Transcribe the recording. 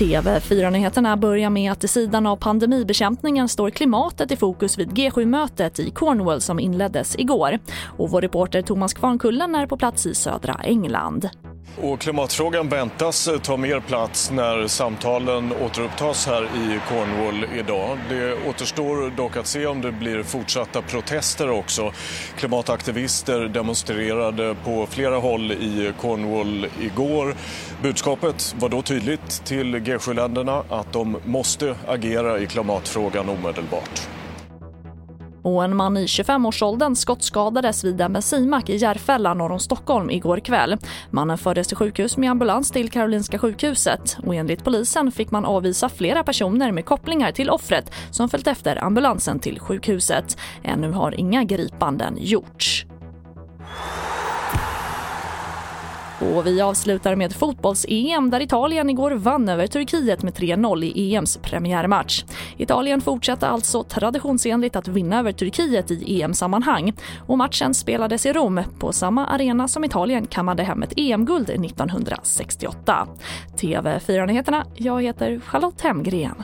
TV4-nyheterna börjar med att i sidan av pandemibekämpningen står klimatet i fokus vid G7-mötet i Cornwall som inleddes igår. Och vår reporter Thomas Kvarnkullen är på plats i södra England. Och klimatfrågan väntas eh, ta mer plats när samtalen återupptas här i Cornwall idag. Det återstår dock att se om det blir fortsatta protester också. Klimataktivister demonstrerade på flera håll i Cornwall igår. Budskapet var då tydligt till G7-länderna att de måste agera i klimatfrågan omedelbart. Och en man i 25-årsåldern skottskadades vid en bensinmack i Järfälla norr om Stockholm igår kväll. Mannen fördes till sjukhus med ambulans till Karolinska sjukhuset och enligt polisen fick man avvisa flera personer med kopplingar till offret som följt efter ambulansen till sjukhuset. Ännu har inga gripanden gjorts. Och vi avslutar med fotbolls-EM där Italien igår vann över Turkiet med 3-0 i EMs premiärmatch. Italien fortsatte alltså traditionsenligt att vinna över Turkiet i EM-sammanhang och matchen spelades i Rom på samma arena som Italien kammade hem ett EM-guld 1968. TV4-nyheterna, jag heter Charlotte Hemgren.